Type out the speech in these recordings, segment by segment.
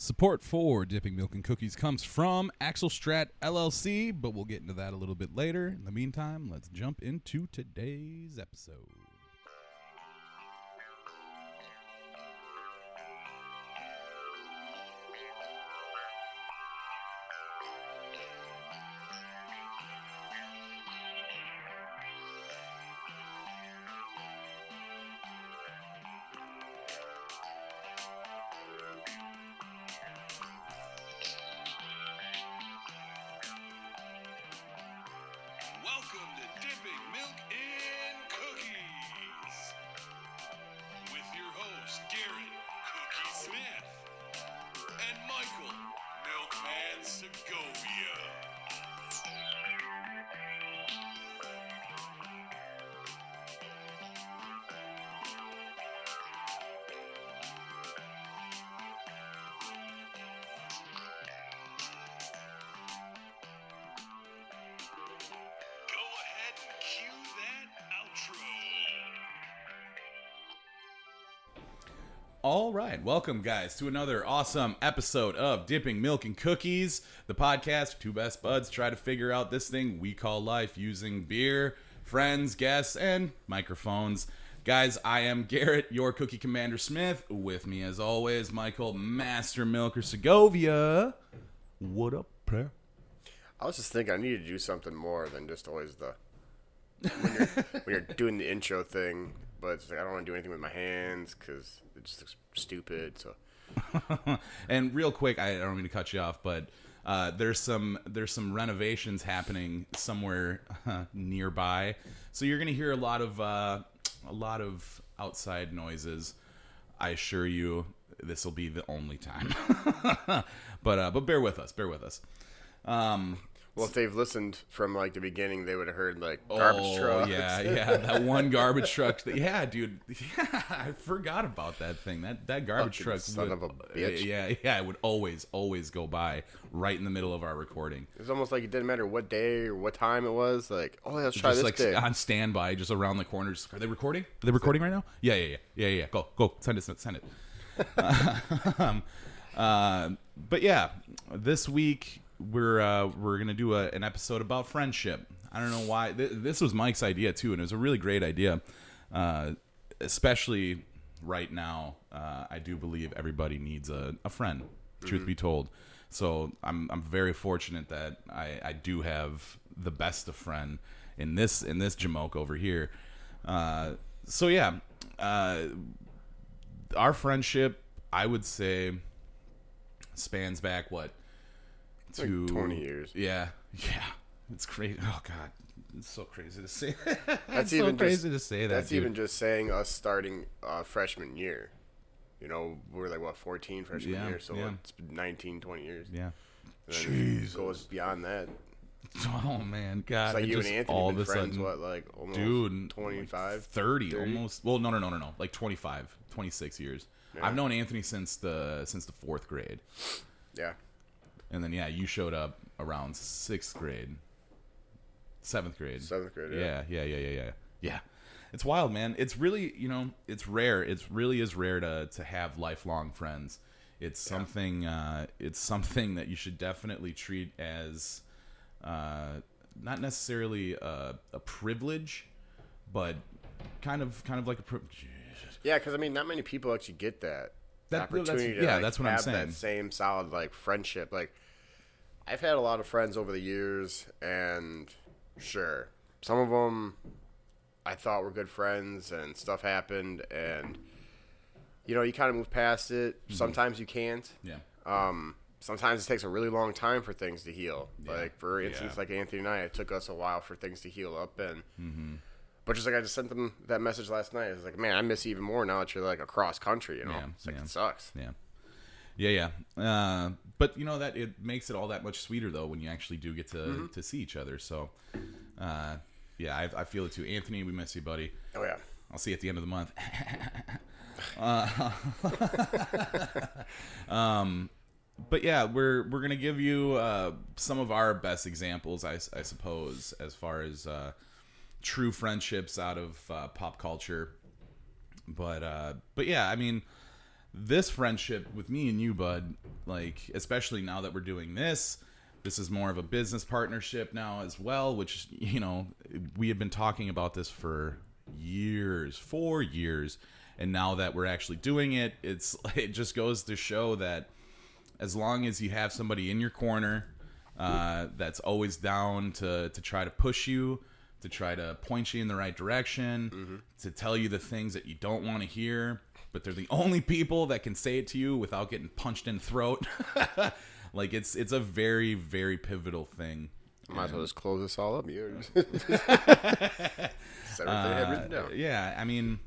Support for Dipping Milk and Cookies comes from Axel Strat LLC, but we'll get into that a little bit later. In the meantime, let's jump into today's episode. All right, welcome guys to another awesome episode of Dipping Milk and Cookies, the podcast two best buds try to figure out this thing we call life using beer, friends, guests, and microphones. Guys, I am Garrett, your Cookie Commander Smith. With me, as always, Michael Master Milker Segovia. What up, prayer? I was just thinking I need to do something more than just always the when you're, when you're doing the intro thing. But it's like I don't want to do anything with my hands because it just looks stupid. So and real quick, I don't mean to cut you off, but uh, there's some there's some renovations happening somewhere nearby, so you're gonna hear a lot of uh, a lot of outside noises. I assure you, this will be the only time. but uh, but bear with us, bear with us. Um, well, if they've listened from like the beginning, they would have heard like garbage oh, trucks. Yeah, yeah, that one garbage truck. that- yeah, dude. Yeah, I forgot about that thing. That that garbage Fucking truck. son would, of a bitch. Yeah, yeah, it would always, always go by right in the middle of our recording. It's almost like it didn't matter what day or what time it was. Like, oh, let's try just this like day. on standby, just around the corner. Just, are they recording? Are they recording right now? Yeah, yeah, yeah, yeah, yeah. Go, go, send it, send it. um, uh, but yeah, this week we're uh, we're gonna do a, an episode about friendship. I don't know why th- this was Mike's idea too, and it was a really great idea, uh, especially right now. Uh, I do believe everybody needs a, a friend. Truth be told, so I'm I'm very fortunate that I, I do have the best of friend in this in this Jamoke over here. Uh, so yeah, uh, our friendship, I would say, spans back what like to 20 years. Yeah, yeah, it's crazy. Oh god, it's so crazy to say. That's it's so even crazy just, to say that. That's dude. even just saying us starting uh, freshman year. You know, we're like what 14 freshman Yeah, year, so yeah. it's been 19, 20 years. yeah. It goes beyond that. Oh man, God, It's like you and Anthony all been of a friends, sudden, what, like almost dude, 25? 30, 30? almost. Well, no, no, no, no, no, like 25, 26 years. I've known Anthony since the since the fourth grade, Yeah. And then yeah, you showed up around sixth grade, seventh grade, Seventh grade, Yeah, yeah. yeah, yeah, yeah, yeah. Yeah. It's wild, man. It's really, you know, it's rare. It really is rare to to have lifelong friends. It's something. Uh, it's something that you should definitely treat as uh, not necessarily a, a privilege, but kind of kind of like a privilege. Yeah, because I mean, not many people actually get that, That- that's- opportunity to yeah, like, that's what I'm saying. that same solid like friendship. Like, I've had a lot of friends over the years, and sure, some of them I thought were good friends, and stuff happened, and you know, you kind of move past it. Mm-hmm. Sometimes you can't. Yeah. Um, sometimes it takes a really long time for things to heal. Yeah. Like for instance, Yeah. like Anthony and I, it took us a while for things to heal up, and Mm-hmm. But just like I just sent them that message last night, it's like, man, I miss you even more now that you're like across country. You know, Yeah, it's like yeah. it sucks. Yeah. Yeah, yeah. Uh, but you know that it makes it all that much sweeter though when you actually do get to Mm-hmm. to see each other. So, uh, yeah, I, I feel it too. Anthony, we miss you, buddy. Oh yeah, I'll see you at the end of the month. uh, um, but yeah, we're we're gonna give you uh, some of our best examples, I, I suppose, as far as uh, true friendships out of uh, pop culture. But uh, but yeah, I mean, this friendship with me and you, bud, like especially now that we're doing this this is more of a business partnership now as well which you know we have been talking about this for years four years and now that we're actually doing it it's it just goes to show that as long as you have somebody in your corner uh, that's always down to to try to push you to try to point you in the right direction to tell you the things that you don't want to hear but they're the only people that can say it to you without getting punched in the throat. Like it's it's a very very pivotal thing. Might as well just close this all up. You everything I had down. Uh, yeah i mean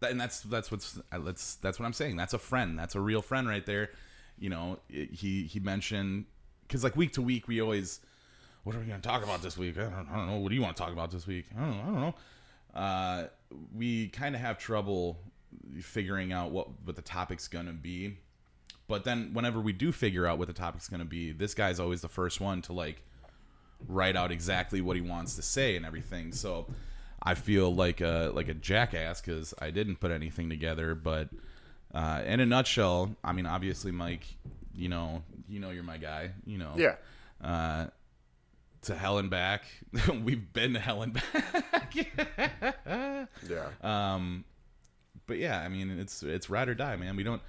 that, and that's that's what's uh, that's that's what i'm saying. That's a friend. That's a real friend right there. You know he he mentioned because like week to week we always what are we going to talk about this week I don't, I don't know what do you want to talk about this week i don't know i don't know uh, we kind of have trouble figuring out what what the topic's going to be but then whenever we do figure out what the topic's going to be this guy's always the first one to like write out exactly what he wants to say and everything. So I feel like a like a jackass because I didn't put anything together. But uh, in a nutshell, I mean, obviously, Mike, you know, you know, you're my guy. You know, Yeah. Uh, to hell and back. We've been to hell and back. Yeah. Um, but yeah, I mean, it's it's ride or die, man. We don't,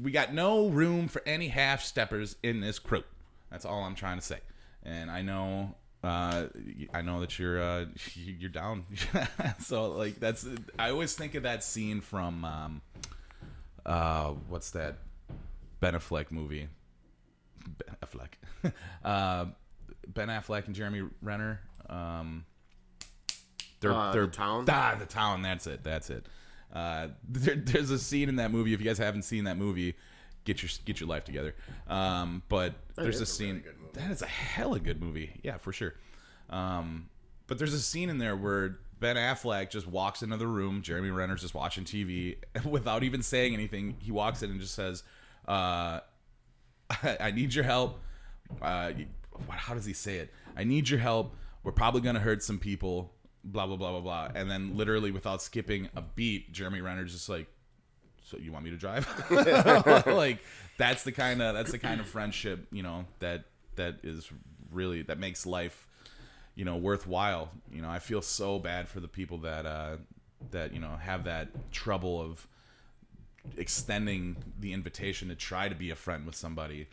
we got no room for any half steppers in this crew. That's all I'm trying to say. And I know, uh, I know that you're uh, you're down. so like that's I always think of that scene from um, uh, what's that Ben Affleck movie? Ben Affleck, uh, Ben Affleck and Jeremy Renner. Um, they're Uh, they're The Town? Ah, the town. That's it. That's it. Uh, there, there's a scene in that movie. If you guys haven't seen that movie, get your get your life together. Um, but there's a really scene. movie. that is a hella good movie. Yeah, for sure. Um, but there's a scene in there where Ben Affleck just walks into the room. Jeremy Renner's just watching TV without even saying anything. He walks in and just says, uh, I need your help. Uh, what- how does he say it? I need your help. We're probably gonna hurt some people. Blah blah blah blah blah. And then literally without skipping a beat, Jeremy Renner's just like, "So you want me to drive?" like that's the kind of that's the kind of friendship you know that that is really that makes life you know worthwhile. You know, I feel so bad for the people that uh, that you know have that trouble of extending the invitation to try to be a friend with somebody.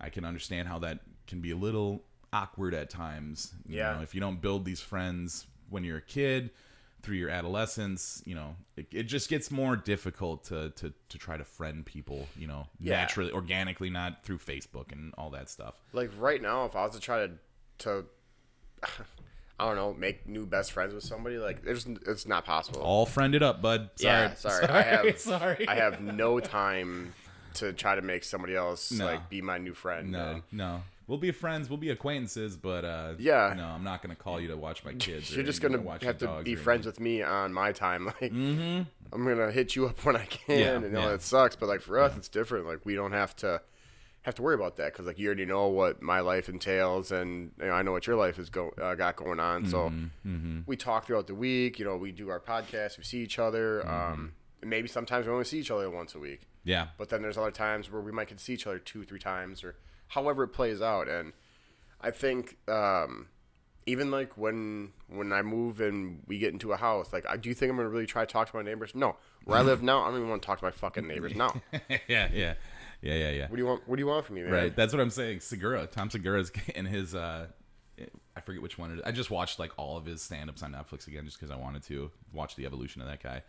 I can understand how that can be a little awkward at times. You Yeah. know, if you don't build these friends when you're a kid through your adolescence, you know, it, it just gets more difficult to, to, to try to friend people, you know, Yeah. naturally, organically, not through Facebook and all that stuff. Like right now, if I was to try to, to, I don't know, make new best friends with somebody, like there's, it's not possible. All friended up, bud. Sorry. yeah, sorry. I have, sorry. I have no time to try to make somebody else No. like be my new friend. No, and no. We'll be friends. We'll be acquaintances, but uh, Yeah. no, I'm not gonna call you to watch my kids. You're just gonna watch have to be friends with me on my time. Like, I'm gonna hit you up when I can, Mm-hmm. Yeah, and you yeah. it sucks. But like for us, it's different. Like we don't have to have to worry about that because like you already know what my life entails, and you know, I know what your life has go uh, got going on. So Mm-hmm, we talk throughout the week. You know, we do our podcast. We see each other. Mm-hmm. Um, maybe sometimes we only see each other once a week. Yeah, But then there's other times where we might get to see each other two, three times, or however it plays out. And I think um, even like when when I move and we get into a house, like I do you think I'm gonna really try to talk to my neighbors? No. Where I live now, I don't even want to talk to my fucking neighbors now. yeah, yeah, yeah, yeah, yeah, What do you want? What do you want from me, man? Right. That's what I'm saying. Segura, Tom Segura's in his. Uh, I forget which one it is. I just watched like all of his stand-ups on Netflix again, just because I wanted to watch the evolution of that guy.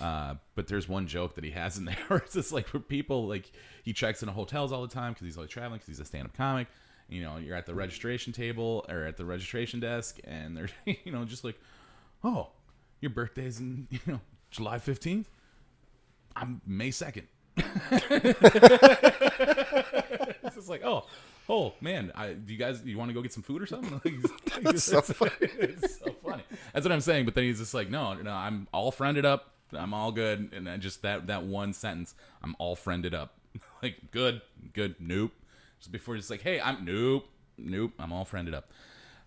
Uh, but there's one joke that he has in there where it's just like for people like he checks into hotels all the time because he's always traveling because he's a stand-up comic. You know, you're at the registration table or at the registration desk, and they're you know just like, oh, your birthday's in you know July 15th. I'm May 2nd. it's just like, oh, oh man, I, do you guys, you want to go get some food or something? Like, That's so funny. it's so funny. That's what I'm saying. But then he's just like, no, no, I'm all friended up. I'm all good. And then just that that one sentence, I'm all friended up. like good, good, nope. Just before he's like, hey, I'm nope, nope. I'm all friended up.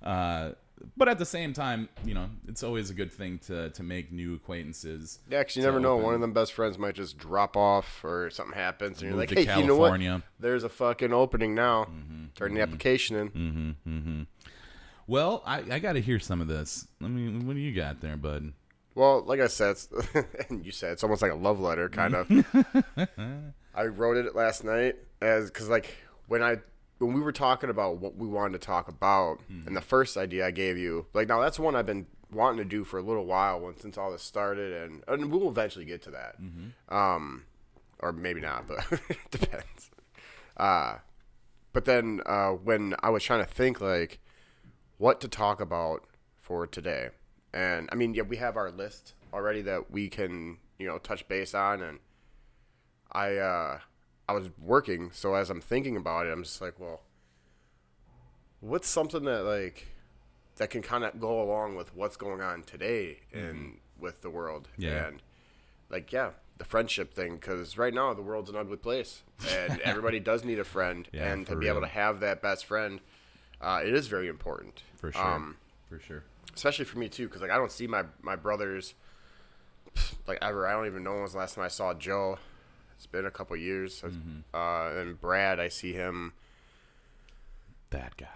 Uh, but at the same time, you know, it's always a good thing to to make new acquaintances. Yeah, 'cause you never know. One of them best friends might just drop off or something happens, and you're like, hey, you know what? There's a fucking opening now. Mm-hmm, Turn the application in. Well, I, I got to hear some of this. I mean, What do you got there, bud? Well, like I said, and you said it's almost like a love letter, kind of. I wrote it last night as because like when I when we were talking about what we wanted to talk about, and the first idea I gave you, like now that's one I've been wanting to do for a little while since all this started, and and we'll eventually get to that, um, or maybe not, but depends. Uh, but then uh, when I was trying to think like what to talk about for today. And I mean, yeah, we have our list already that we can, you know, touch base on. And I uh I was working, so as I'm thinking about it, I'm just like, well, what's something that like that can kind of go along with what's going on today and with the world? Yeah. and like yeah, the friendship thing cuz right now the world's an ugly place. And everybody does need a friend. Yeah, and to be able to have that best friend uh, it is very important. For sure. Um, for sure. Especially for me too, because like I don't see my my brothers like ever. I don't even know when was the last time I saw Joe. It's been a couple years. Uh, and Brad, I see him. That guy,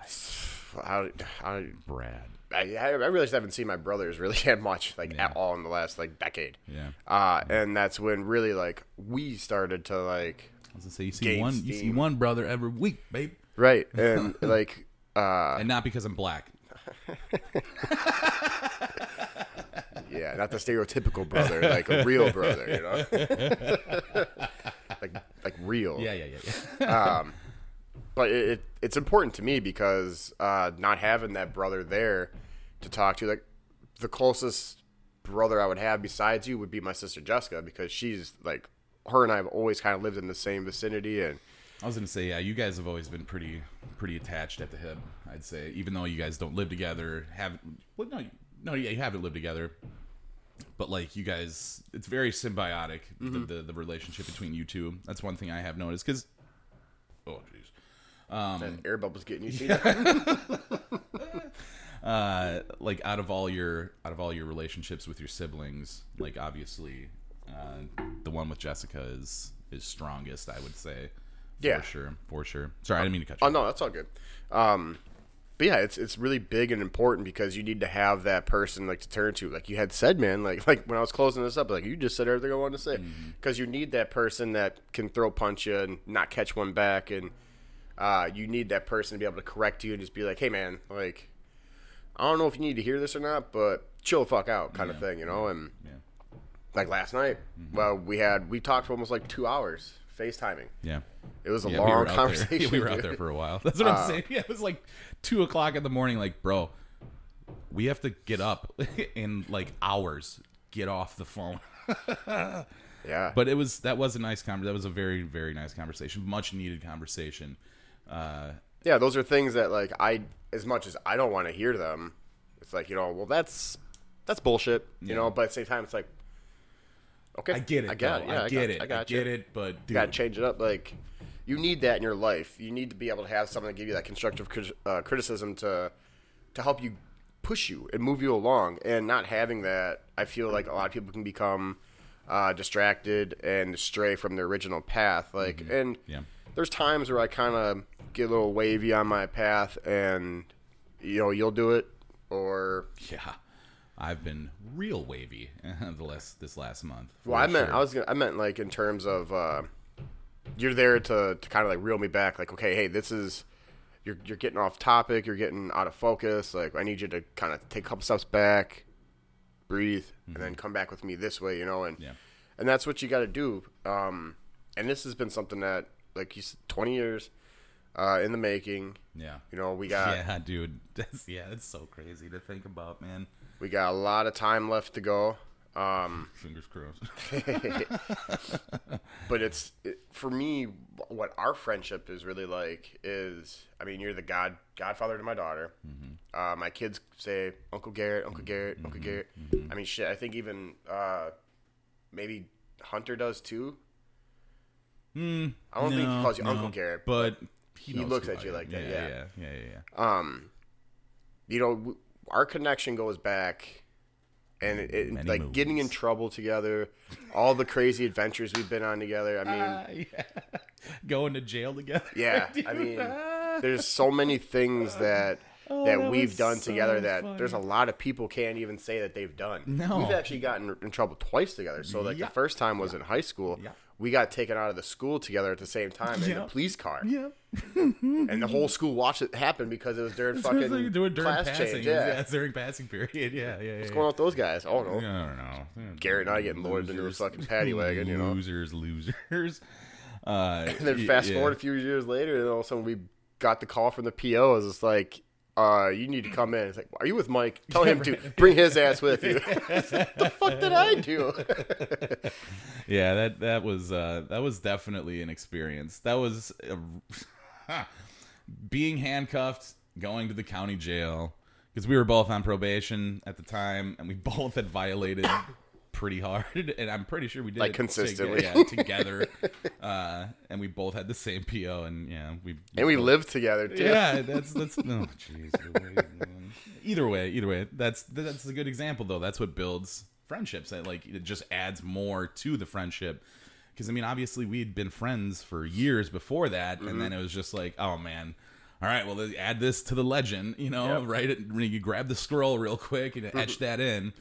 I, I, Brad. I, I realized I haven't seen my brothers really that much, like Yeah. at all in the last like decade. Yeah. Uh, and that's when really like we started to like I was gonna say you see one. You see one brother every week, babe, right and like uh, and not because I'm black. yeah, not the stereotypical brother, like a real brother, you know, like like real. Yeah, yeah, yeah, yeah. but it, it it's important to me because uh, not having that brother there to talk to, like the closest brother I would have besides you would be my sister Jessica because she's like her and I have always kind of lived in the same vicinity and I was gonna say, yeah, you guys have always been pretty, pretty attached at the hip. I'd say, even though you guys don't live together, haven't. Well, no, no, yeah, you haven't lived together. But like you guys, it's very symbiotic the, the the relationship between you two. That's one thing I have noticed because. Oh jeez. that air bubble's getting you. See uh, like out of all your out of all your relationships with your siblings, like obviously, uh, the one with Jessica is is strongest. I would say. For Yeah. sure, for sure. Sorry, I didn't mean to cut you. Oh no, that's all good. Um, but yeah, it's it's really big and important because you need to have that person like to turn to. Like you had said, man. Like like when I was closing this up, like you just said everything I wanted to say because you need that person that can throw punch you and not catch one back, and uh, you need that person to be able to correct you and just be like, hey man, like I don't know if you need to hear this or not, but chill the fuck out, kind of thing, you know. And Yeah. like last night, well, we had we talked for almost like two hours FaceTiming. Yeah. It was a Yeah, long out conversation. Yeah, we were out there for a while. That's what I'm saying. Yeah, it was like two o'clock in the morning. Like, bro, we have to get up in like hours. Get off the phone. Yeah, But it was that was a nice conversation. That was a very very nice conversation. Much needed conversation. Uh, yeah, those are things that like I, as much as I don't want to hear them, it's like you know, well that's that's bullshit, you Yeah. know. But at the same time, it's like, okay, I get it. I got though. it, yeah, I get got, it. I got I you. get it. But dude, Got to change it up. Like, you need that in your life. You need to be able to have someone to give you that constructive uh, criticism to to help you push you and move you along. And not having that, I feel like a lot of people can become uh, distracted and stray from their original path. Like, and Mm-hmm. Yeah. there's times where I kind of get a little wavy on my path, and you know, you'll do it, or yeah, I've been real wavy the last this last month. Well, I meant. I was gonna, I meant like in terms of uh, you're there to, to kind of like reel me back. Like, okay, hey, this is you're you're getting off topic. You're getting out of focus. Like, I need you to kind of take a couple steps back, breathe, and then come back with me this way. You know, and Mm-hmm. Yeah. and that's what you got to do. Um, and this has been something that like you said, 20 years uh, in the making. Yeah. You know, we got yeah, dude. That's, yeah, it's so crazy to think about, man. We got a lot of time left to go. Um, Fingers crossed. but it's it, for me what our friendship is really like is i mean you're the god godfather to my daughter uh, my kids say uncle garrett uncle garrett uncle garrett i mean shit i think even uh, maybe hunter does too Mm, I don't think he calls you no, Uncle Garrett, but he, he looks at you am. like that, Yeah, yeah. yeah, yeah, yeah. yeah. um you know, our connection goes back, and it, it, like getting in trouble together, all the crazy adventures we've been on together. I mean, Ah, yeah. Going to jail together. yeah, I mean, there's so many things that. Oh, that, that we've done so together that funny. there's a lot of people can't even say that they've done. No. We've actually gotten in trouble twice together. So like Yeah. the first time was in high school. Yeah. We got taken out of the school together at the same time in Yeah. a police car. Yeah. And the whole school watched it happen because it was during fucking Like during class passing. change. Yeah. Yeah. it's during passing period. Yeah, yeah, yeah. What's going on with those guys? Oh no. I don't know. Garrett and I getting lured into a fucking paddy wagon, you know. Losers, losers. Uh, And then fast yeah. forward a few years later, and all of a sudden we got the call from the PO. It's just like, uh, you need to come in. It's like, are you with Mike? Tell him to bring his ass with you. the fuck did I do? Yeah, that that was uh, that was definitely an experience. That was a, being handcuffed, going to the county jail because we were both on probation at the time, and we both had violated pretty hard, and I'm pretty sure we did Like, it to- consistently. yeah, together, uh, and we both had the same PO, and yeah, we and we both- lived together too. yeah, that's that's no. Jeez. either way, either way, that's that's a good example though. That's what builds friendships. That like it just adds more to the friendship. Because I mean, obviously we'd been friends for years before that, and then it was just like, oh man. All right, well, add this to the legend, you know, Yep. right? You grab the scroll real quick and etch that in.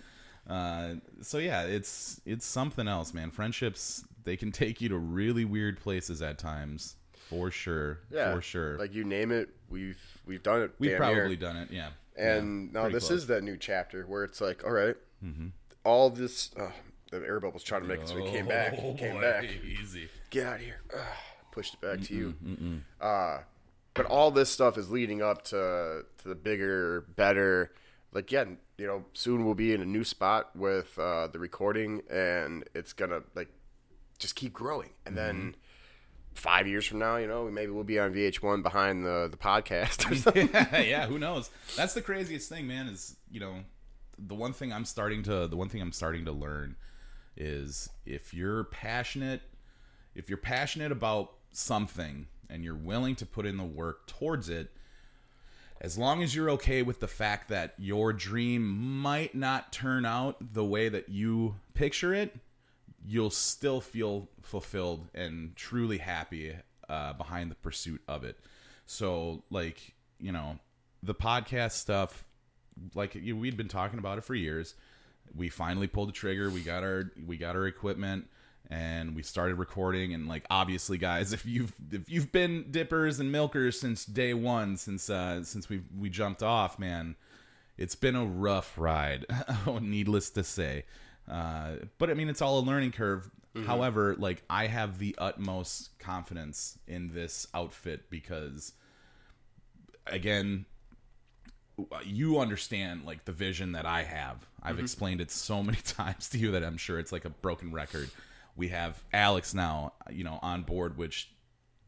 Uh, so yeah, it's it's something else, man. Friendships they can take you to really weird places at times, for sure, Yeah, for sure. Like you name it, we've we've done it. We've probably near. done it, yeah. And Yeah, now this close. is that new chapter where it's like, all right, Mm-hmm. all this. Uh, the air bubble's trying to make it so he came back. He came boy, back. Easy. Get out of here. Ugh, pushed it back to you. Uh, but all this stuff is leading up to to the bigger, better. Like yeah, you know, soon we'll be in a new spot with uh, the recording, and it's gonna like just keep growing. And then five years from now, you know, maybe we'll be on VH1 behind the the podcast or something. yeah, who knows? That's the craziest thing, man. Is you know, the one thing I'm starting to the one thing I'm starting to learn is if you're passionate, if you're passionate about something and you're willing to put in the work towards it, as long as you're okay with the fact that your dream might not turn out the way that you picture it, you'll still feel fulfilled and truly happy uh, behind the pursuit of it. So, like, you know, the podcast stuff, like you- we'd been talking about it for years. We finally pulled the trigger. We got our we got our equipment and we started recording. And like, obviously, guys, if you've if you've been dippers and milkers since day one, since uh, since we we jumped off, man, it's been a rough ride. needless to say. Uh, but I mean, it's all a learning curve. However, like I have the utmost confidence in this outfit because, again, you understand like the vision that I have. I've explained it so many times to you that I'm sure it's like a broken record. We have Alex now, you know, on board, which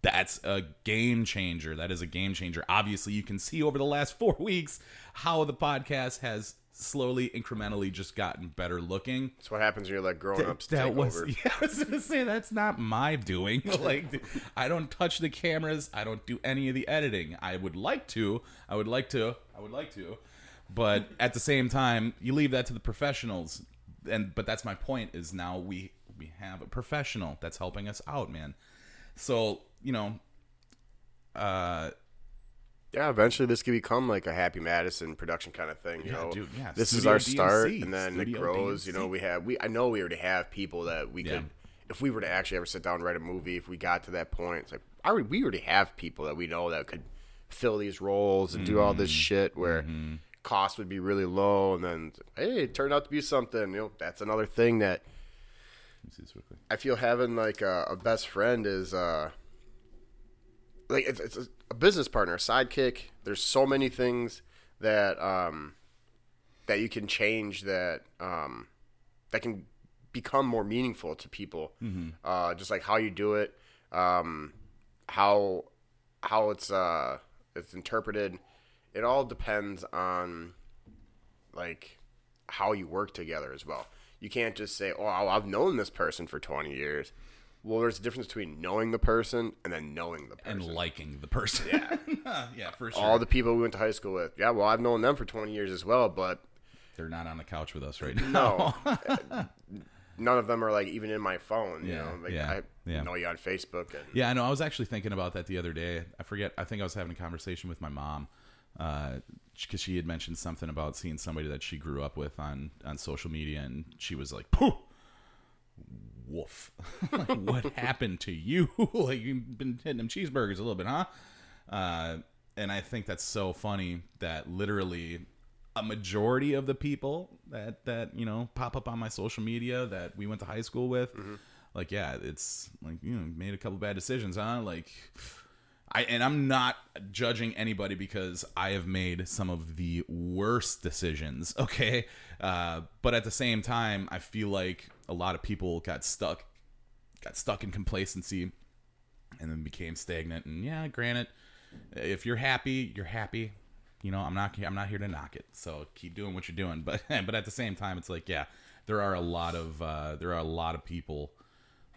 that's a game changer. That is a game changer. Obviously, you can see over the last four weeks how the podcast has slowly, incrementally just gotten better looking. That's what happens when you're like growing up to That take was over. yeah, I was gonna say that's not my doing. like I don't touch the cameras. I don't do any of the editing. I would like to. I would like to. I would like to. But at the same time, you leave that to the professionals. And but that's my point is now we we have a professional that's helping us out, man. So, you know, uh Yeah, eventually this could become like a Happy Madison production kind of thing. You Yeah, know, dude, yeah, this is Studio our start, DMC, and then it Studio grows. You know, we have we. I know we already have people that we Yeah. could, if we were to actually ever sit down and write a movie, if we got to that point, it's like I we already have people that we know that could fill these roles and do all this Mm-hmm. shit where cost would be really low, and then hey, it turned out to be something. You know, that's another thing that see this real quick. I feel having like a, a best friend is uh like it's, it's a, a business partner, a sidekick. There's so many things that um that you can change that um that can become more meaningful to people. Uh, just like how you do it, um, how how it's uh it's interpreted. It all depends on like how you work together as well. You can't just say, "Oh, I've known this person for 20 years." well, there's a difference between knowing the person and then knowing the person. and liking the person. Yeah, yeah, for sure. All the people we went to high school with. Yeah, well, I've known them for 20 years as well, but They're not on the couch with us right now. no. none of them are like even in my phone. You Yeah, know, like yeah, I yeah. know you on Facebook. And, Yeah, I know. I was actually thinking about that the other day. I forget. I think I was having a conversation with my mom because she had mentioned something about seeing somebody that she grew up with on on social media, and she was like, "Pooh, woof! like, what happened to you? like you've been hitting them cheeseburgers a little bit, huh?" Uh, and I think that's so funny that literally a majority of the people that that you know pop up on my social media that we went to high school with like yeah it's like you know made a couple bad decisions huh like i and i'm not judging anybody because i have made some of the worst decisions okay? Uh but at the same time i feel like a lot of people got stuck got stuck in complacency and then became stagnant. And yeah granted if you're happy you're happy. You know i'm not i'm not here to knock it. So keep doing what you're doing. But but at the same time it's like yeah there are a lot of uh there are a lot of people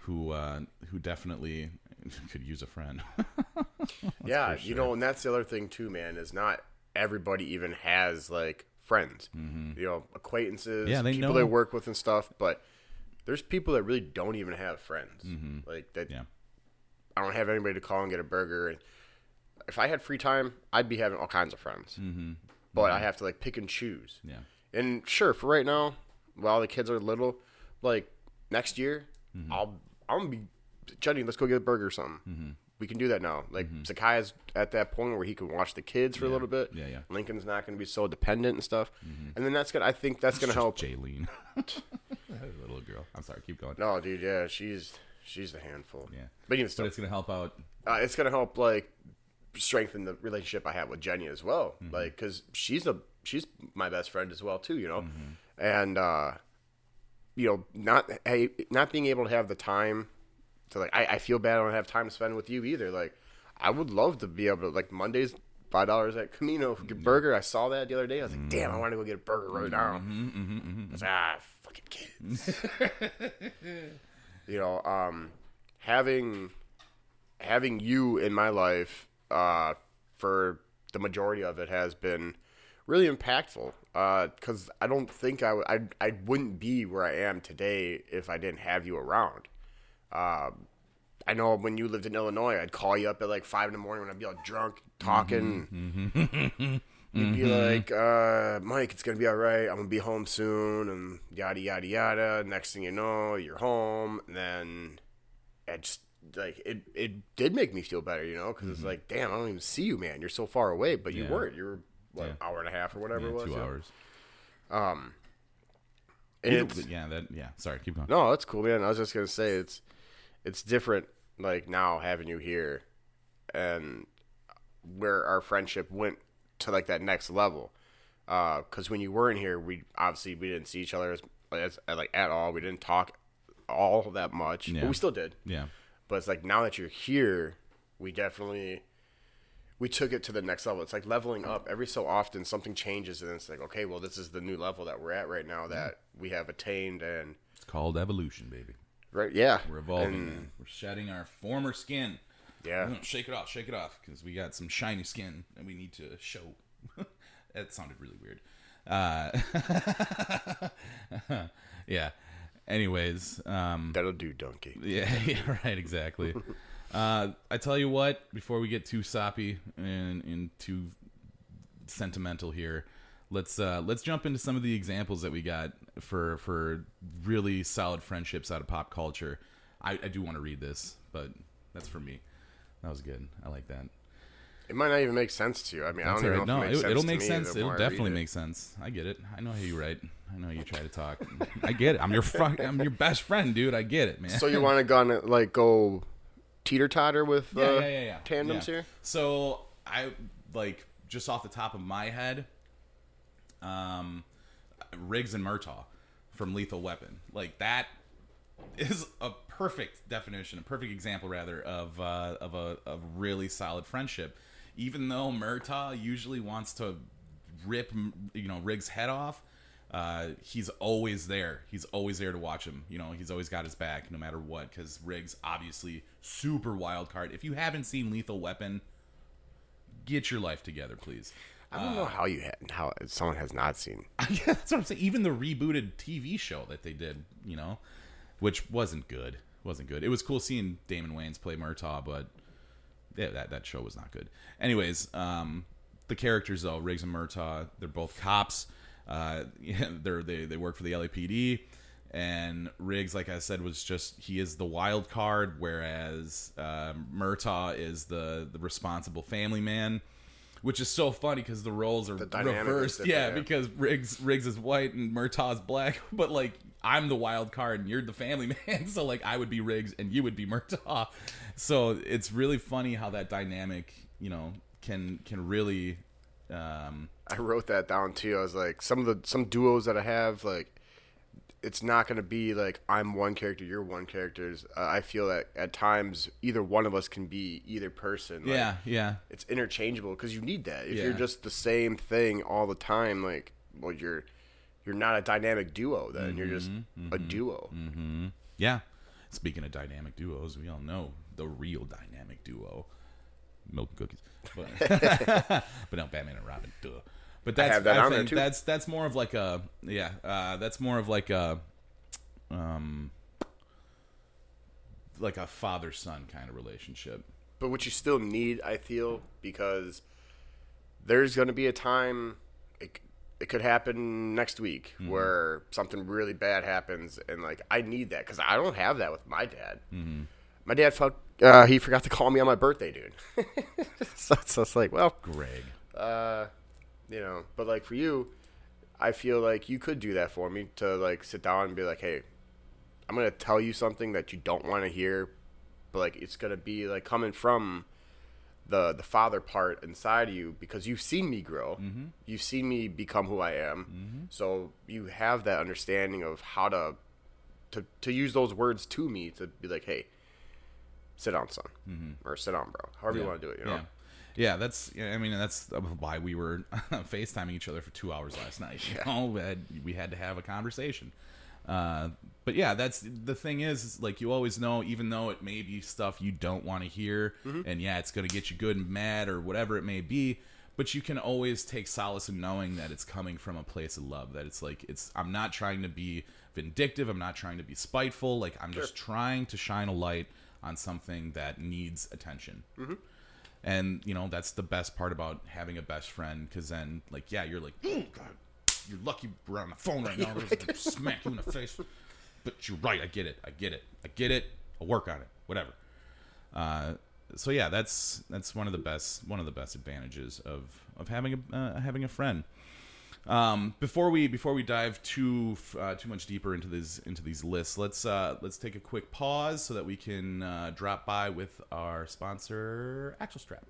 who uh who definitely could use a friend yeah, for you know, and that's the other thing too, man. Is not everybody even has like friends. You know, acquaintances, Mm-hmm. Yeah, they people know- they work with and stuff. But there's people that really don't even have friends. Like that. Mm-hmm. yeah I don't have anybody to call and get a burger. And if I had free time, I'd be having all kinds of friends. Mm-hmm. But I have to like pick and choose. yeah And sure, for right now, while the kids are little, like next year, Mm-hmm. I'll I'm gonna be Jenny. Let's go get a burger or something. Mm-hmm. We can do that now. Like Zakai's at that point where he can watch the kids for a little bit. Yeah, yeah. Lincoln's not gonna be so dependent and stuff. And then that's gonna. I think that's gonna help. jaylene little girl i'm sorry keep going No, dude. Yeah, she's she's the handful. yeah But even but still, it's gonna help out uh, it's gonna help like strengthen the relationship I have with Jenny as well. Mm-hmm. Like, cause she's a she's my best friend as well too. You know, Mm-hmm. and uh, you know, not hey, not being able to have the time to like, I, I feel bad I don't have time to spend with you either. Like, I would love to be able to like Mondays. Five dollars at Camino a burger. I saw that the other day. I was like, "Damn, I Mm-hmm. want to go get a burger right now." I was like, ah, fucking kids. you know, um, having having you in my life uh, for the majority of it has been really impactful. Because I don't think I, w- I I wouldn't be where I am today if I didn't have you around. Um, I know when you lived in Illinois, I'd call you up at like five in the morning when I'd be all drunk talking. You'd be like, uh, Mike, it's gonna be all right. I'm gonna be home soon, and yada yada yada. Next thing you know, you're home, and then it just like it it did make me feel better, you know, because it's like, damn, I don't even see you, man. You're so far away, but you weren't. You were what Yeah. hour and a half or whatever yeah, it was. two yeah. hours um, Either- it's, yeah that yeah sorry keep going no, that's cool, man. I was just gonna say it's it's different like now having you here and where our friendship went to like that next level. Uh, because when you weren't here, we obviously we didn't see each other as, as like at all. We didn't talk all that much, Yeah. but we still did. yeah But it's like now that you're here, we definitely we took it to the next level. It's like leveling up. Every so often something changes and it's like, okay, well this is the new level that we're at right now that we have attained and it's called evolution baby right yeah. we're evolving And- we're shedding our former skin yeah. Shake it off, shake it off, because we got some shiny skin and we need to show. that sounded really weird. Uh, yeah. Anyways, um, That'll do, donkey. yeah, yeah, right, exactly. Uh, I tell you what, before we get too soppy and, and too sentimental here, let's uh, let's jump into some of the examples that we got for for really solid friendships out of pop culture. I, I do want to read this, but that's for me. That was good. I like that. It might not even make sense to you. I mean, I don't right. know if No, it makes it, it'll to make sense. It'll definitely it. make sense. I get it. I know how you write. I know you try to talk. I get it. I'm your fr- I'm your best friend, dude. I get it, man. So you want to go on, like go teeter totter with uh, yeah, yeah, yeah, tandems here? So I like just off the top of my head, um, Riggs and Murtaugh from Lethal Weapon. Like that is a perfect definition, a perfect example rather of uh, of a of really solid friendship. Even though Murtaugh usually wants to rip you know Riggs' head off, uh, he's always there. He's always there to watch him. You know, he's always got his back no matter what. Because Riggs, obviously, super wild card. If you haven't seen Lethal Weapon, get your life together, please. I don't know how you had how someone has not seen. yeah, that's what I'm saying. Even the rebooted TV show that they did, you know, which wasn't good. Wasn't good. It was cool seeing Damon Wayans play Murtaugh, but yeah, that that show was not good. Anyways, um, the characters though, Riggs and Murtaugh, they're both cops. Uh, they're they they work for the LAPD, and Riggs, like I said, was just he is the wild card, whereas uh, Murtaugh is the the responsible family man. Which is so funny because the roles are is reversed. Yeah, yeah. because Riggs Riggs is white and Murtaugh's black, but like I'm the wild card and you're the family man, so like I would be Riggs and you would be Murtaugh. So it's really funny how that dynamic, you know, can can really um I wrote that down too. I was like, some of the some duos that I have, like, it's not going to be like I'm one character, you're one character. Uh, I feel that at times either one of us can be either person. Like, yeah, yeah. it's interchangeable because you need that. If Yeah. you're just the same thing all the time, like, well, you're you're not a dynamic duo. Then you're just Mm-hmm, a duo. Yeah. Speaking of dynamic duos, we all know the real dynamic duo, Milk and Cookies. But, but no, Batman and Robin, duh. But that's I, have that on there, too. that's that's more of like a yeah, uh, that's more of like a um like a father son kind of relationship. But what you still need, I feel, because there's going to be a time it, it could happen next week Mm-hmm. where something really bad happens, and like I need that because I don't have that with my dad. Mm-hmm. My dad, fuck, uh, he forgot to call me on my birthday, dude. so, so it's like, well, Greg. uh, you know, but like for you, I feel like you could do that for me to like sit down and be like, hey, I'm gonna tell you something that you don't want to hear, but like it's gonna be like coming from the the father part inside of you because you've seen me grow, mm-hmm. you've seen me become who I am, mm-hmm. so you have that understanding of how to to to use those words to me to be like, hey, sit down, son, mm-hmm. or sit down, bro, however you want to do it, you know. Yeah. Yeah, that's. I mean, that's why we were FaceTiming each other for two hours last night. You know, we had, we had to have a conversation. Uh, but yeah, that's the thing is, is, like you always know, even though it may be stuff you don't want to hear, and yeah, it's going to get you good and mad or whatever it may be. But you can always take solace in knowing that it's coming from a place of love. That it's like it's. I'm not trying to be vindictive. I'm not trying to be spiteful. Like I'm just trying to shine a light on something that needs attention and you know that's the best part about having a best friend because then like yeah you're like oh god you're lucky we're on the phone right now. There's gonna smack you in the face. But you're right i get it i get it i get it i'll work on it whatever. Uh, so yeah that's that's one of the best one of the best advantages of of having a uh, having a friend um, before we before we dive too uh, too much deeper into these into these lists, let's uh, let's take a quick pause so that we can uh, drop by with our sponsor, Axel Strat.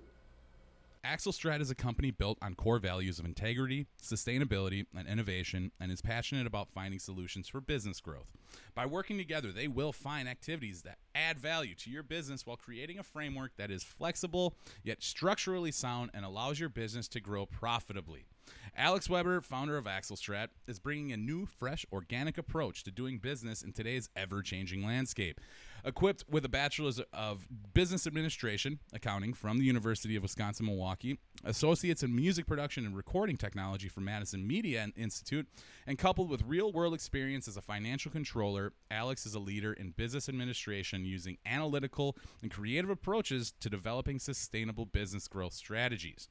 Axel Strat is a company built on core values of integrity, sustainability, and innovation, and is passionate about finding solutions for business growth. By working together, they will find activities that add value to your business while creating a framework that is flexible yet structurally sound and allows your business to grow profitably. Alex Weber, founder of Axel Strat, is bringing a new, fresh, organic approach to doing business in today's ever changing landscape. Equipped with a bachelor's of business administration, accounting from the University of Wisconsin Milwaukee, associates in music production and recording technology from Madison Media Institute, and coupled with real world experience as a financial controller, Alex is a leader in business administration using analytical and creative approaches to developing sustainable business growth strategies.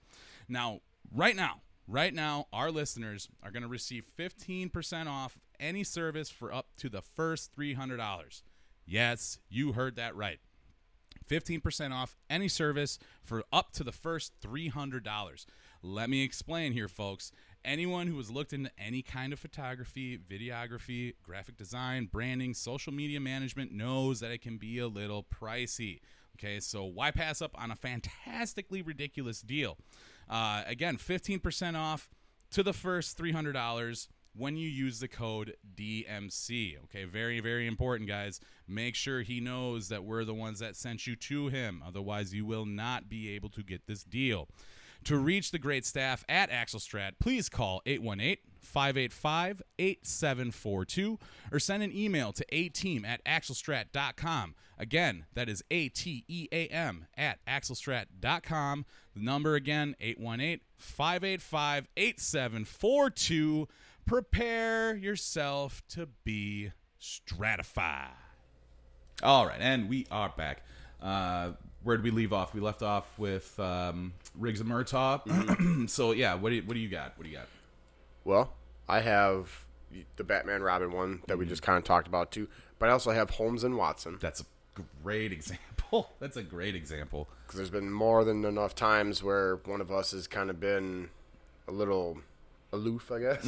Now, right now, Right now, our listeners are going to receive 15% off any service for up to the first $300. Yes, you heard that right. 15% off any service for up to the first $300. Let me explain here, folks. Anyone who has looked into any kind of photography, videography, graphic design, branding, social media management knows that it can be a little pricey. Okay, so why pass up on a fantastically ridiculous deal? Uh, again, 15% off to the first $300 when you use the code DMC. Okay, very, very important, guys. Make sure he knows that we're the ones that sent you to him. Otherwise, you will not be able to get this deal. To reach the great staff at Axel Strat, please call 818 585 8742 or send an email to a team at axelstrat.com. Again, that is A T E A M at axelstrat.com. The number again, 818 585 8742. Prepare yourself to be stratified. All right, and we are back. Uh, where did we leave off? We left off with um, Riggs and Murtaugh. so yeah, what do you, what do you got? What do you got? Well, I have the Batman Robin one that we just kind of talked about too, but I also have Holmes and Watson That's a great example. That's a great example. because there's been more than enough times where one of us has kind of been a little aloof, I guess.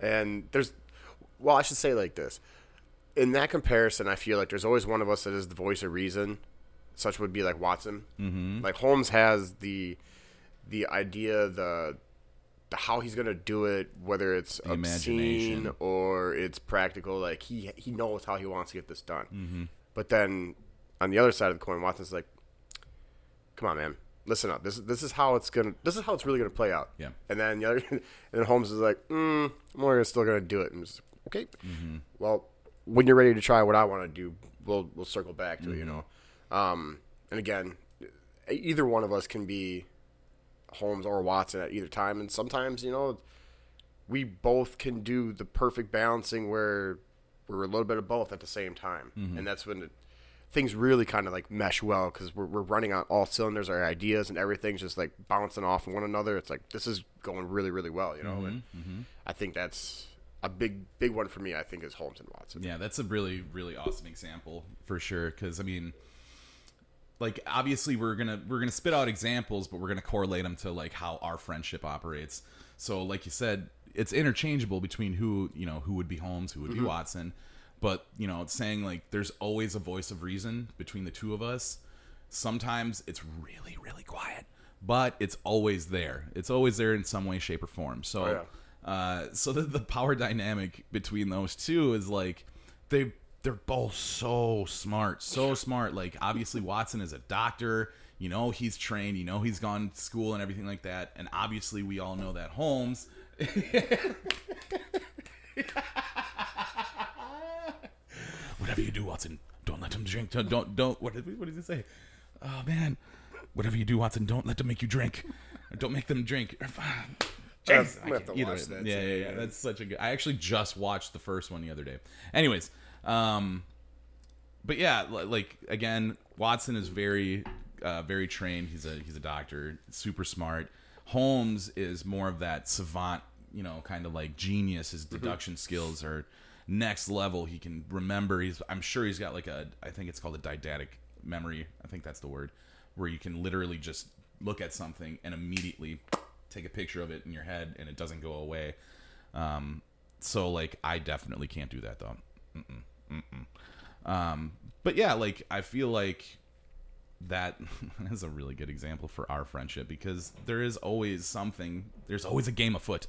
And there's, well, I should say like this. In that comparison, I feel like there's always one of us that is the voice of reason. Such would be like Watson. Mm-hmm. Like Holmes has the the idea, the how he's gonna do it, whether it's obscene or it's practical. Like he he knows how he wants to get this done. Mm-hmm. But then on the other side of the coin, Watson's like, "Come on, man, listen up. This is this is how it's gonna. This is how it's really gonna play out." Yeah. And then the other, and then Holmes is like, mm, "I'm only still gonna do it." And just okay. Well, when you're ready to try what I want to do, we'll we'll circle back to it. You know. Um, and again, either one of us can be Holmes or Watson at either time, and sometimes you know we both can do the perfect balancing where we're a little bit of both at the same time, mm-hmm. and that's when it, things really kind of like mesh well because we're, we're running on all cylinders. Our ideas and everything's just like bouncing off one another. It's like this is going really really well, you know. And mm-hmm. Mm-hmm. I think that's a big big one for me. I think is Holmes and Watson. Yeah, that's a really really awesome example for sure. Because I mean, like obviously we're gonna we're gonna spit out examples, but we're gonna correlate them to like how our friendship operates. So like you said, it's interchangeable between who you know who would be Holmes, who would be Watson. But you know, it's saying like there's always a voice of reason between the two of us. Sometimes it's really really quiet, but it's always there. It's always there in some way, shape, or form. So. Oh, yeah. Uh, so the, the power dynamic between those two is like they they're both so smart, so smart. Like obviously Watson is a doctor, you know he's trained, you know he's gone to school and everything like that, and obviously we all know that Holmes. Whatever you do, Watson, don't let him drink. Don't don't, don't what did what did he say? Oh man, whatever you do, Watson, don't let them make you drink. Don't make them drink. Jeez, have to either watch way. that Yeah, yeah, yeah. That's such a good. I actually just watched the first one the other day. Anyways, um, but yeah, like again, Watson is very, uh, very trained. He's a he's a doctor, super smart. Holmes is more of that savant, you know, kind of like genius. His Mm-hmm. deduction skills are next level. He can remember. He's I'm sure he's got like a I think it's called a didactic memory. I think that's the word where you can literally just look at something and immediately take a picture of it in your head and it doesn't go away. Um, so like I definitely can't do that though. Mm-mm. Um, but yeah, like I feel like that is a really good example for our friendship because there is always something. There's always a game afoot,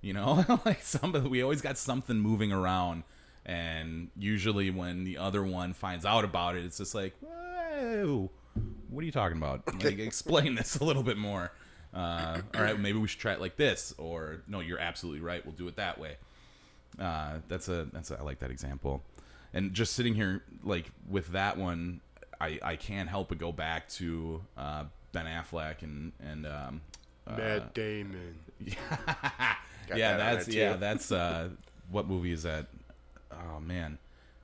you know. like somebody, we always got something moving around, and usually when the other one finds out about it, it's just like, whoa, what are you talking about? Like, explain this a little bit more. Uh, all right, maybe we should try it like this, or no, you're absolutely right. We'll do it that way. Uh, that's a that's a, I like that example, and just sitting here like with that one, I I can't help but go back to uh, Ben Affleck and and um, uh, Matt Damon. Yeah, that that's yeah, that's uh, what movie is that? Oh man,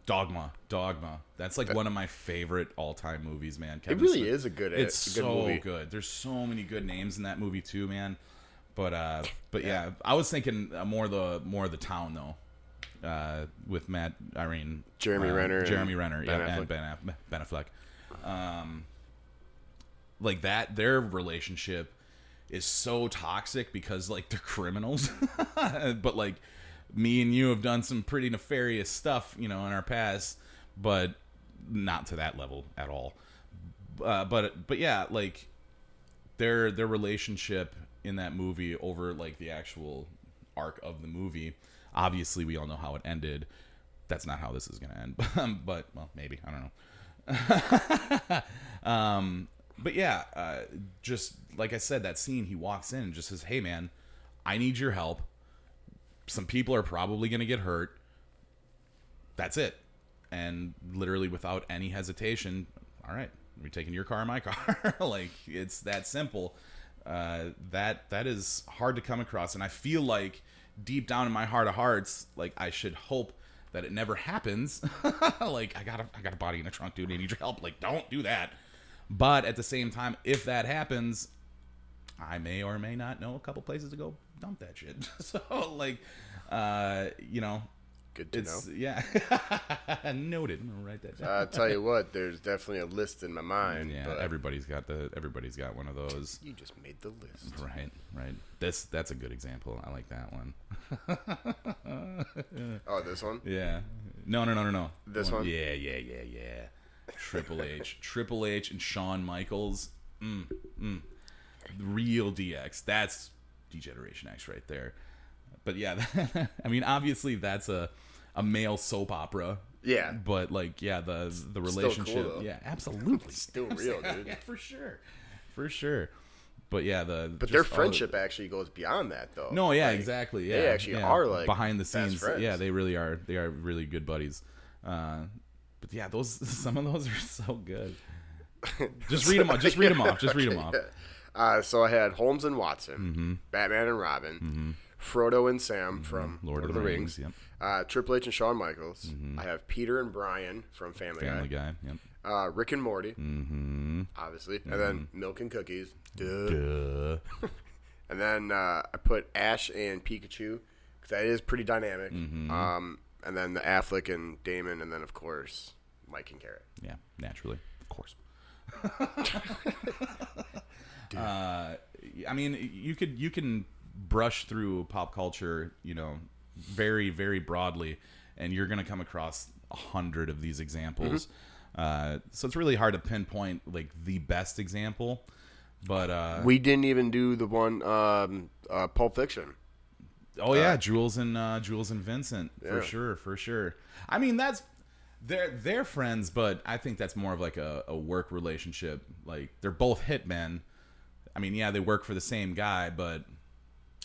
Dogma, Dogma. That's like one of my favorite all-time movies, man. It really Smith- is a good. It's a good so movie. good. There's so many good names in that movie too, man. But uh, but yeah, I was thinking uh, more the more the town though, uh, with Matt, Irene, Jeremy uh, Renner Jeremy and Renner, Ben yeah, Affleck. and Ben, Aff- ben Affleck. Um, like that, their relationship is so toxic because like they're criminals, but like me and you have done some pretty nefarious stuff, you know, in our past, but not to that level at all. Uh, but but yeah, like their their relationship in that movie over like the actual arc of the movie. Obviously, we all know how it ended. That's not how this is going to end, but well, maybe I don't know. um, but yeah, uh, just like I said, that scene, he walks in and just says, "Hey, man, I need your help. some people are probably going to get hurt. That's it. And literally without any hesitation, all right, we're taking your car, my car. like it's that simple. Uh, that that is hard to come across, and I feel like deep down in my heart of hearts, like I should hope that it never happens. like I got a I got a body in a trunk, dude. I need your help. Like don't do that. But at the same time, if that happens, I may or may not know a couple places to go dump that shit. so like, uh, you know, Good to know. yeah, noted. I'm gonna write that down. I'll tell you what, there's definitely a list in my mind. yeah, but everybody's got the everybody's got one of those. you just made the list. Right, right. This that's a good example. I like that one. Oh, this one? Yeah. No, no, no, no, no. This One- one? Yeah, yeah, yeah, yeah. Triple H, Triple H, and Shawn Michaels. Mm, mm. Real DX. That's D-Generation X right there. But yeah, I mean, obviously that's a a male soap opera. Yeah. But like, yeah, the the cool, relationship. though. yeah, absolutely. Still real, dude. yeah, for sure, for sure. But yeah, the But their friendship actually goes beyond that, though. no, yeah, Like, exactly. Yeah, they actually yeah. are, like, behind the scenes. Yeah, they really are. They are really good buddies. Uh, but yeah, those some of those are so good. Just read them off. Just read them off. Just read them off. Uh, so I had Holmes and Watson, Batman and Robin, Frodo and Sam from Lord, of the Rings, Yep. uh, Triple H and Shawn Michaels. I have Peter and Brian from Family, Family Guy, Guy. Yep. Uh, Rick and Morty, mm-hmm. obviously, and then Milk and Cookies, duh. Duh. And then uh, I put Ash and Pikachu because that is pretty dynamic. Mm-hmm. Um, and then the Affleck and Damon, and then of course Mike and Carrot. Yeah, naturally, of course. uh, I mean, you could you can brush through pop culture, you know, very very broadly, and you're gonna come across a hundred of these examples. Uh, so it's really hard to pinpoint like the best example, but uh, We didn't even do the one um, uh, Pulp Fiction. Oh yeah, Jules and uh, Jules and Vincent for sure, for sure. I mean, that's they're they're friends, but I think that's more of like a, a work relationship. Like they're both hitmen. I mean, yeah, they work for the same guy, but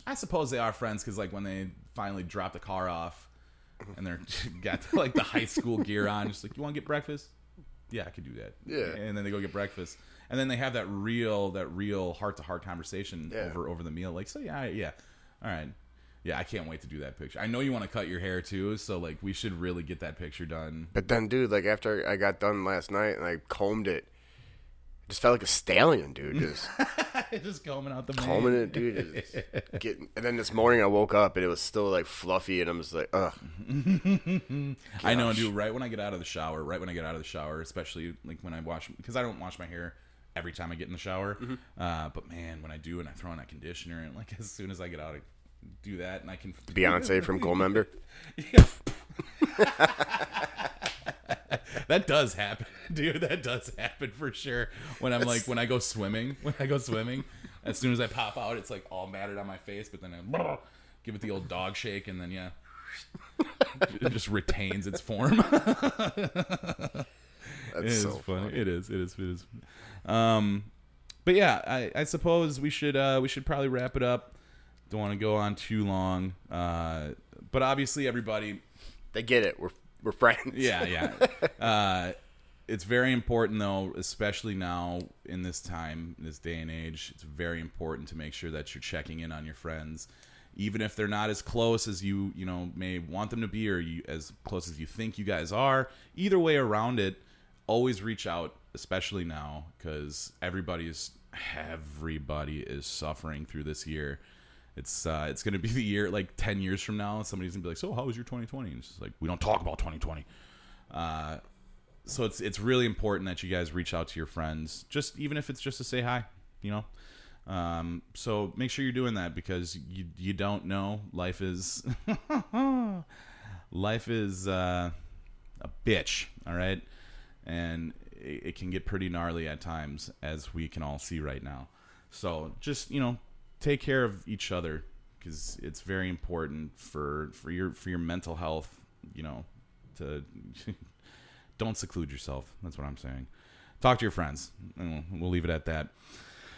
I suppose they are friends because like when they finally drop the car off and they're got like the high school gear on, just like you want to get breakfast? Yeah, I could do that. Yeah. and then they go get breakfast, and then they have that real that real heart to heart conversation Yeah. over over the meal. Like, so yeah, yeah, all right. Yeah, I can't wait to do that picture. I know you want to cut your hair too, so like we should really get that picture done. But then, dude, like after I got done last night and I combed it, it just felt like a stallion, dude. Just Just combing out the combing mane. it, dude. Just getting, and then this morning I woke up and it was still like fluffy, and I'm just like, ugh. I know, dude. Right when I get out of the shower, right when I get out of the shower, especially like when I wash, because I don't wash my hair every time I get in the shower. Mm-hmm. Uh, but man, when I do, and I throw on that conditioner, and like as soon as I get out, I do that, and I can Beyonce from Goldmember. that does happen, dude. That does happen for sure. When I'm like, when I go swimming, when I go swimming, as soon as I pop out, it's like all matted on my face. But then I give it the old dog shake, and then yeah, it just retains its form. That's It is so funny. funny. It is. It is. It is. Um, but yeah, I, I suppose we should uh, we should probably wrap it up. Don't want to go on too long. Uh, but obviously, everybody They get it. We're we're friends. yeah, yeah. Uh, it's very important, though, especially now in this time, in this day and age. It's very important to make sure that you're checking in on your friends, even if they're not as close as you, you know, may want them to be, or you as close as you think you guys are. Either way around it, always reach out, especially now, because everybody's everybody is suffering through this year. It's uh, it's gonna be the year like ten years from now. Somebody's gonna be like, "So, how was your 2020?" And it's just like we don't talk about 2020. Uh, so it's it's really important that you guys reach out to your friends, just even if it's just to say hi, you know. Um, so make sure you're doing that because you you don't know life is life is uh, a bitch, all right, and it, it can get pretty gnarly at times, as we can all see right now. So just you know, take care of each other because it's very important for for your for your mental health. You know, to don't seclude yourself. That's what I'm saying. Talk to your friends, we'll, leave it at that.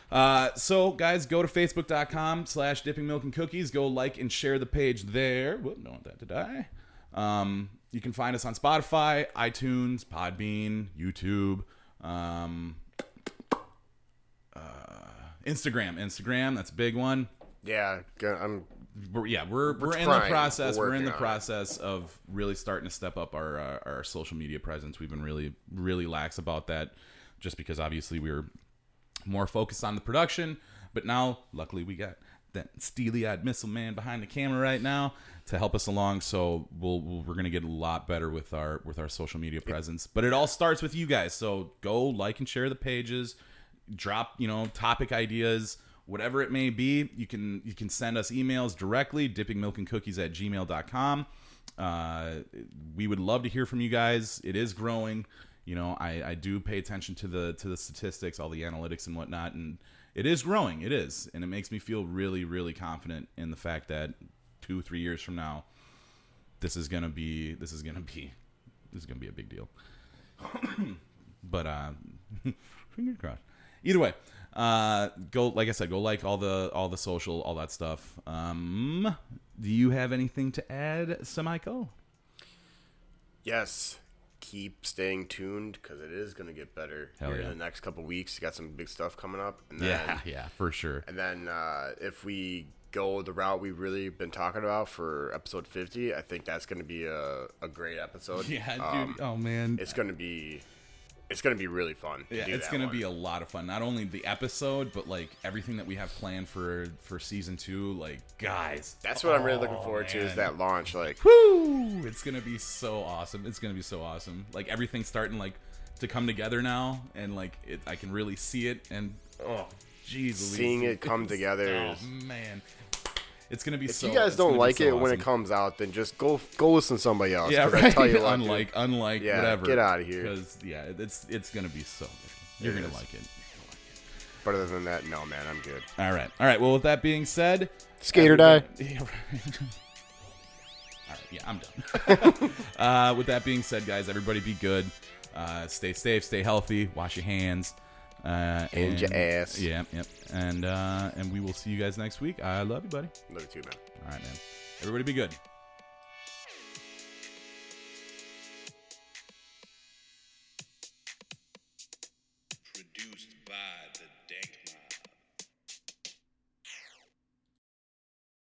Uh, so, guys, go to facebook.com slash dipping milk and cookies. Go like and share the page there. Whoop, don't want that to die. Um, you can find us on Spotify, iTunes, Podbean, YouTube, um, uh, Instagram. Instagram, that's a big one. Yeah, I'm. We're, yeah, we're we're, in the process. We're We're, in the on it. process of really starting to step up our uh, our social media presence. We've been really really lax about that, just because obviously we were more focused on the production. But now, luckily, we got that steely-eyed missile man behind the camera right now to help us along. So we'll, we'll we're gonna get a lot better with our with our social media presence. But it all starts with you guys. So go like and share the pages drop you know topic ideas whatever it may be you can you can send us emails directly dippingmilkandcookies at gmail.com uh, we would love to hear from you guys. It is growing. You know I, I do pay attention to the to the statistics all the analytics and whatnot and it is growing. It is. And it makes me feel really really confident in the fact that two three years from now this is gonna be this is gonna be this is gonna be a big deal. But uh fingers crossed either way uh go like i said go like all the all the social all that stuff um do you have anything to add semico Yes, keep staying tuned because it is going to get better Hell yeah. in the next couple weeks. You got some big stuff coming up, and then, yeah yeah for sure And then uh, if we go the route we've really been talking about for episode 50, I think that's going to be a, a great episode. yeah dude Um, oh man it's going to be it's going to be really fun. to yeah, it's gonna one. be a lot of fun. Not only the episode, but like everything that we have planned for for season two. Like, guys, That's what I'm really looking oh, forward to is that launch. Like, Woo! It's gonna be so awesome. It's gonna be so awesome. Like everything's starting like to come together now, and like it, I can really see it. And oh, jeez, Seeing it come oh, together Oh man, it's gonna be. if so, you guys don't like so it when it comes out, then just go go listen to somebody else. Yeah, right. I tell you what, dude, unlike, unlike, Yeah, whatever. get out of here. Because yeah, it's it's gonna be so good. You're It gonna is. like it. but other than that, no, man, I'm good. All right, all right. Well, with that being said, Skate or die. Yeah, right. All right, yeah, I'm done. uh, with that being said, guys, everybody be good. Uh, stay safe, stay healthy, wash your hands. Uh, And your ass. Yeah, yep. And uh, and we will see you guys next week. I love you, buddy. Love you too, man. All right, man. Everybody be good.